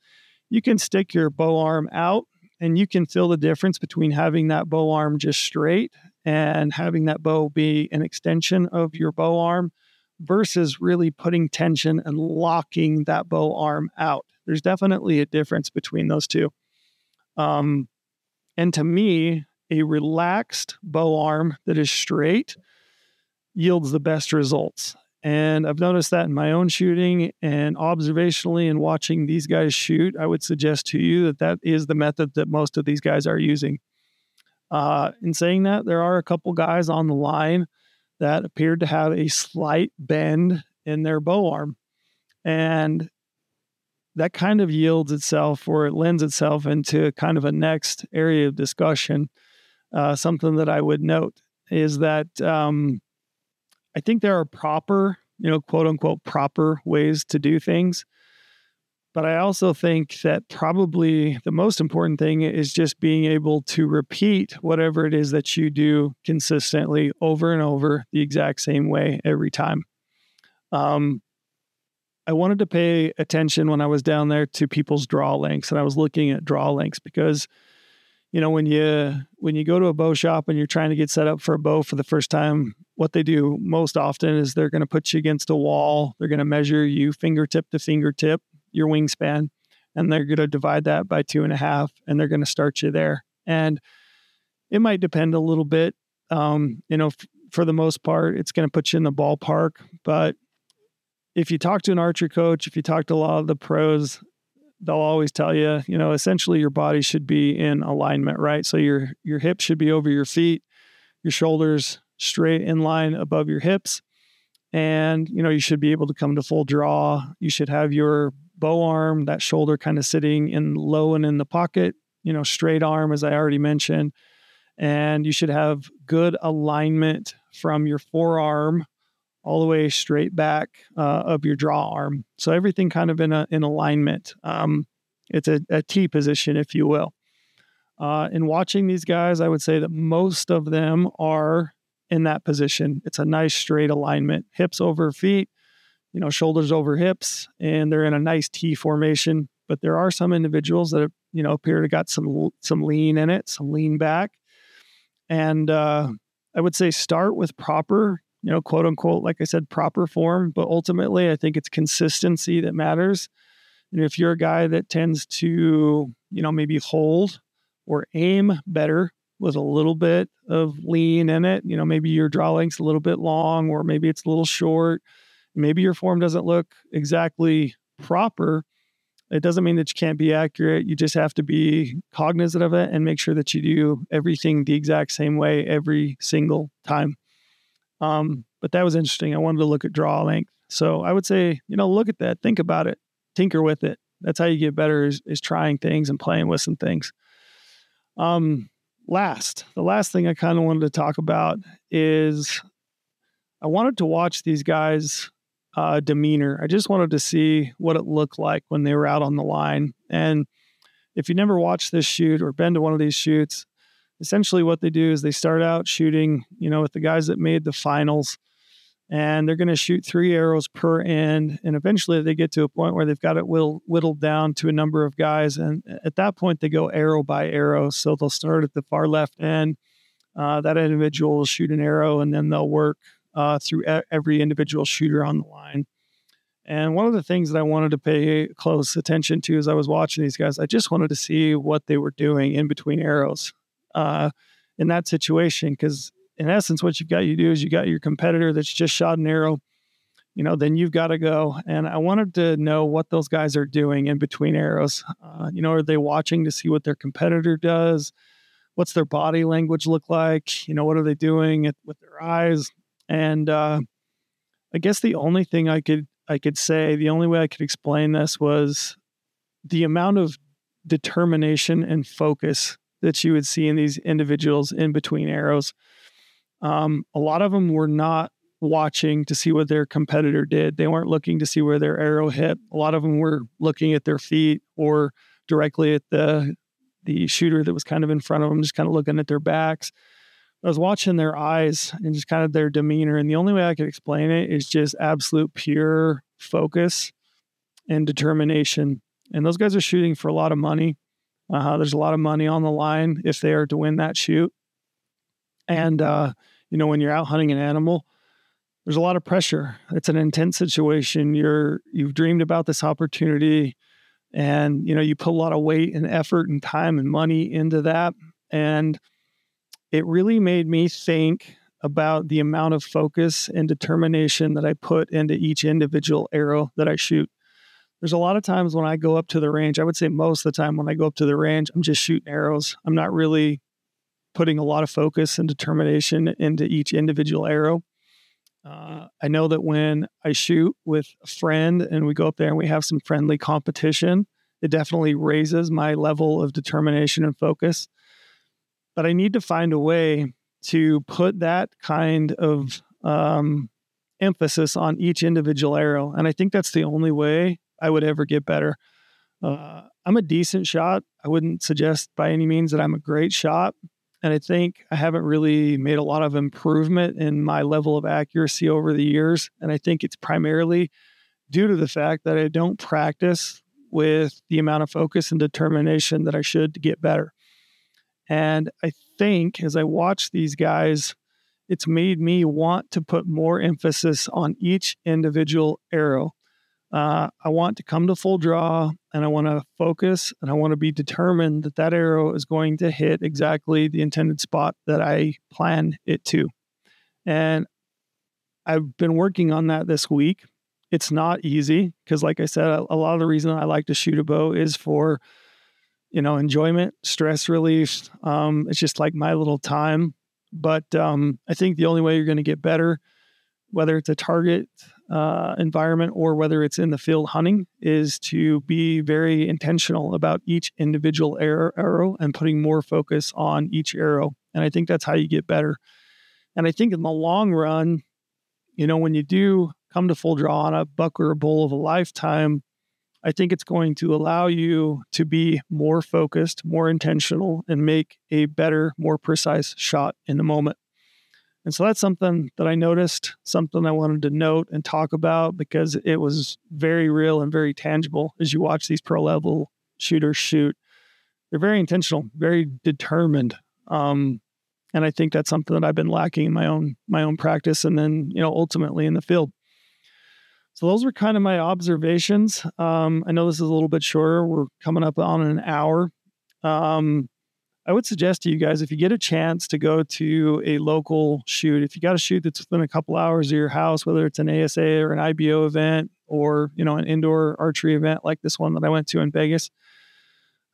You can stick your bow arm out and you can feel the difference between having that bow arm just straight and having that bow be an extension of your bow arm versus really putting tension and locking that bow arm out. There's definitely a difference between those two. Um, and to me, a relaxed bow arm that is straight yields the best results. And I've noticed that in my own shooting and observationally and watching these guys shoot, I would suggest to you that that is the method that most of these guys are using. Uh, in saying that, there are a couple guys on the line that appeared to have a slight bend in their bow arm. And that kind of yields itself or it lends itself into kind of a next area of discussion. Uh, something that I would note is that um, I think there are proper, you know, quote unquote, proper ways to do things. But I also think that probably the most important thing is just being able to repeat whatever it is that you do consistently over and over the exact same way every time. Um, I wanted to pay attention when I was down there to people's draw lengths, and I was looking at draw lengths because, you know, when you when you go to a bow shop and you're trying to get set up for a bow for the first time, what they do most often is they're going to put you against a wall. They're going to measure you fingertip to fingertip, your wingspan, and they're going to divide that by two and a half, and they're going to start you there. And it might depend a little bit. Um, you know, f- for the most part, it's going to put you in the ballpark, but if you talk to an archer coach, if you talk to a lot of the pros, they'll always tell you, you know, essentially your body should be in alignment, right? So your your hips should be over your feet, your shoulders straight in line above your hips, and you know, you should be able to come to full draw. You should have your bow arm, that shoulder kind of sitting in low and in the pocket, you know, straight arm as I already mentioned. And you should have good alignment from your forearm all the way straight back uh, of your draw arm. So everything kind of in a, in alignment. Um, it's a, a T position, if you will. Uh, in watching these guys, I would say that most of them are in that position. It's a nice straight alignment, hips over feet, you know, shoulders over hips, and they're in a nice T formation. But there are some individuals that you know appear to got some some lean in it, some lean back, and uh, I would say start with proper you know, quote unquote, like I said, proper form. But ultimately, I think it's consistency that matters. And if you're a guy that tends to, you know, maybe hold or aim better with a little bit of lean in it, you know, maybe your draw length's a little bit long or maybe it's a little short, maybe your form doesn't look exactly proper. It doesn't mean that you can't be accurate. You just have to be cognizant of it and make sure that you do everything the exact same way every single time. Um, but that was interesting. I wanted to look at draw length. So I would say, you know, look at that, think about it, tinker with it. That's how you get better is, is trying things and playing with some things. Um, last, the last thing I kind of wanted to talk about is I wanted to watch these guys' uh, demeanor. I just wanted to see what it looked like when they were out on the line. And if you never watched this shoot or been to one of these shoots, essentially what they do is they start out shooting, you know, with the guys that made the finals and they're going to shoot three arrows per end. And eventually they get to a point where they've got it whittled down to a number of guys. And at that point, they go arrow by arrow. So they'll start at the far left end. Uh, that individual will shoot an arrow and then they'll work uh, through every individual shooter on the line. And one of the things that I wanted to pay close attention to as I was watching these guys, I just wanted to see what they were doing in between arrows uh, in that situation. Because in essence, what you've got you do is you got your competitor that's just shot an arrow. You know, then you've got to go. And I wanted to know what those guys are doing in between arrows. Uh, you know, are they watching to see what their competitor does? What's their body language look like? You know, what are they doing with their eyes? And uh, I guess the only thing I could I could say, the only way I could explain this was the amount of determination and focus that you would see in these individuals in between arrows. Um, a lot of them were not watching to see what their competitor did. They weren't looking to see where their arrow hit. A lot of them were looking at their feet or directly at the the shooter that was kind of in front of them, just kind of looking at their backs. I was watching their eyes and just kind of their demeanor. And the only way I could explain it is just absolute pure focus and determination. And those guys are shooting for a lot of money. Uh, there's a lot of money on the line if they are to win that shoot. And, uh, you know, when you're out hunting an animal, there's a lot of pressure. It's an intense situation. You're, you've dreamed about this opportunity and, you know, you put a lot of weight and effort and time and money into that. And, it really made me think about the amount of focus and determination that I put into each individual arrow that I shoot. There's a lot of times when I go up to the range, I would say most of the time when I go up to the range, I'm just shooting arrows. I'm not really putting a lot of focus and determination into each individual arrow. Uh, I know that when I shoot with a friend and we go up there and we have some friendly competition, it definitely raises my level of determination and focus but I need to find a way to put that kind of um, emphasis on each individual arrow. And I think that's the only way I would ever get better. Uh, I'm a decent shot. I wouldn't suggest by any means that I'm a great shot. And I think I haven't really made a lot of improvement in my level of accuracy over the years. And I think it's primarily due to the fact that I don't practice with the amount of focus and determination that I should to get better. And I think as I watch these guys, it's made me want to put more emphasis on each individual arrow. Uh, I want to come to full draw and I want to focus and I want to be determined that that arrow is going to hit exactly the intended spot that I plan it to. And I've been working on that this week. It's not easy because, like I said, a, a lot of the reason I like to shoot a bow is for you know, enjoyment, stress relief. Um, it's just like my little time. But um, I think the only way you're going to get better, whether it's a target uh, environment or whether it's in the field hunting, is to be very intentional about each individual arrow, arrow and putting more focus on each arrow. And I think that's how you get better. And I think in the long run, you know, when you do come to full draw on a buck or a bull of a lifetime, I think it's going to allow you to be more focused, more intentional, and make a better, more precise shot in the moment. And so that's something that I noticed, something I wanted to note and talk about because it was very real and very tangible as you watch these pro level shooters shoot. They're very intentional, very determined. Um, and I think that's something that I've been lacking in my own my own practice and then, you know, ultimately in the field. So those were kind of my observations. Um, I know this is a little bit shorter. We're coming up on an hour. Um, I would suggest to you guys if you get a chance to go to a local shoot, if you got a shoot that's within a couple hours of your house, whether it's an ASA or an IBO event or you know an indoor archery event like this one that I went to in Vegas,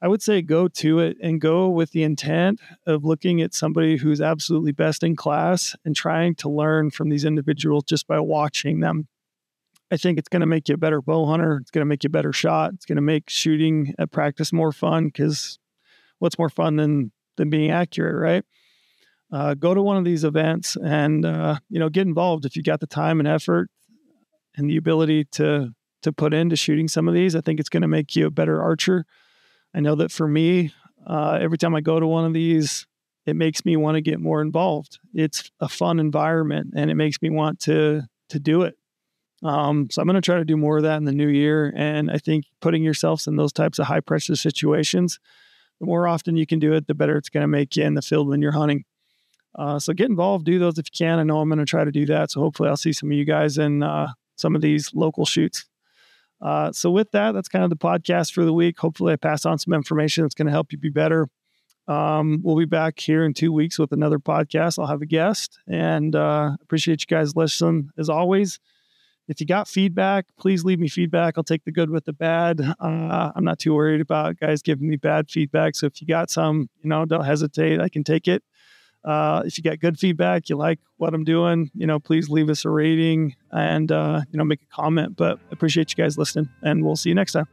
I would say go to it and go with the intent of looking at somebody who's absolutely best in class and trying to learn from these individuals just by watching them I think it's going to make you a better bow hunter. It's going to make you a better shot. It's going to make shooting at practice more fun because what's more fun than than being accurate, right? Uh, go to one of these events and uh, you know get involved if you got the time and effort and the ability to to put into shooting some of these. I think it's going to make you a better archer. I know that for me, uh, every time I go to one of these, it makes me want to get more involved. It's a fun environment, and it makes me want to to do it. Um, so I'm going to try to do more of that in the new year. And I think putting yourselves in those types of high pressure situations, the more often you can do it, the better it's going to make you in the field when you're hunting. Uh, so get involved, do those if you can. I know I'm going to try to do that. So hopefully I'll see some of you guys in uh, some of these local shoots. Uh, so with that, that's kind of the podcast for the week. Hopefully I pass on some information that's going to help you be better. Um, we'll be back here in two weeks with another podcast. I'll have a guest and uh, appreciate you guys listening as always if you got feedback, please leave me feedback. I'll take the good with the bad. Uh, I'm not too worried about guys giving me bad feedback. So if you got some, you know, don't hesitate. I can take it. Uh, if you got good feedback, you like what I'm doing, you know, please leave us a rating and, uh, you know, make a comment. But appreciate you guys listening, and we'll see you next time.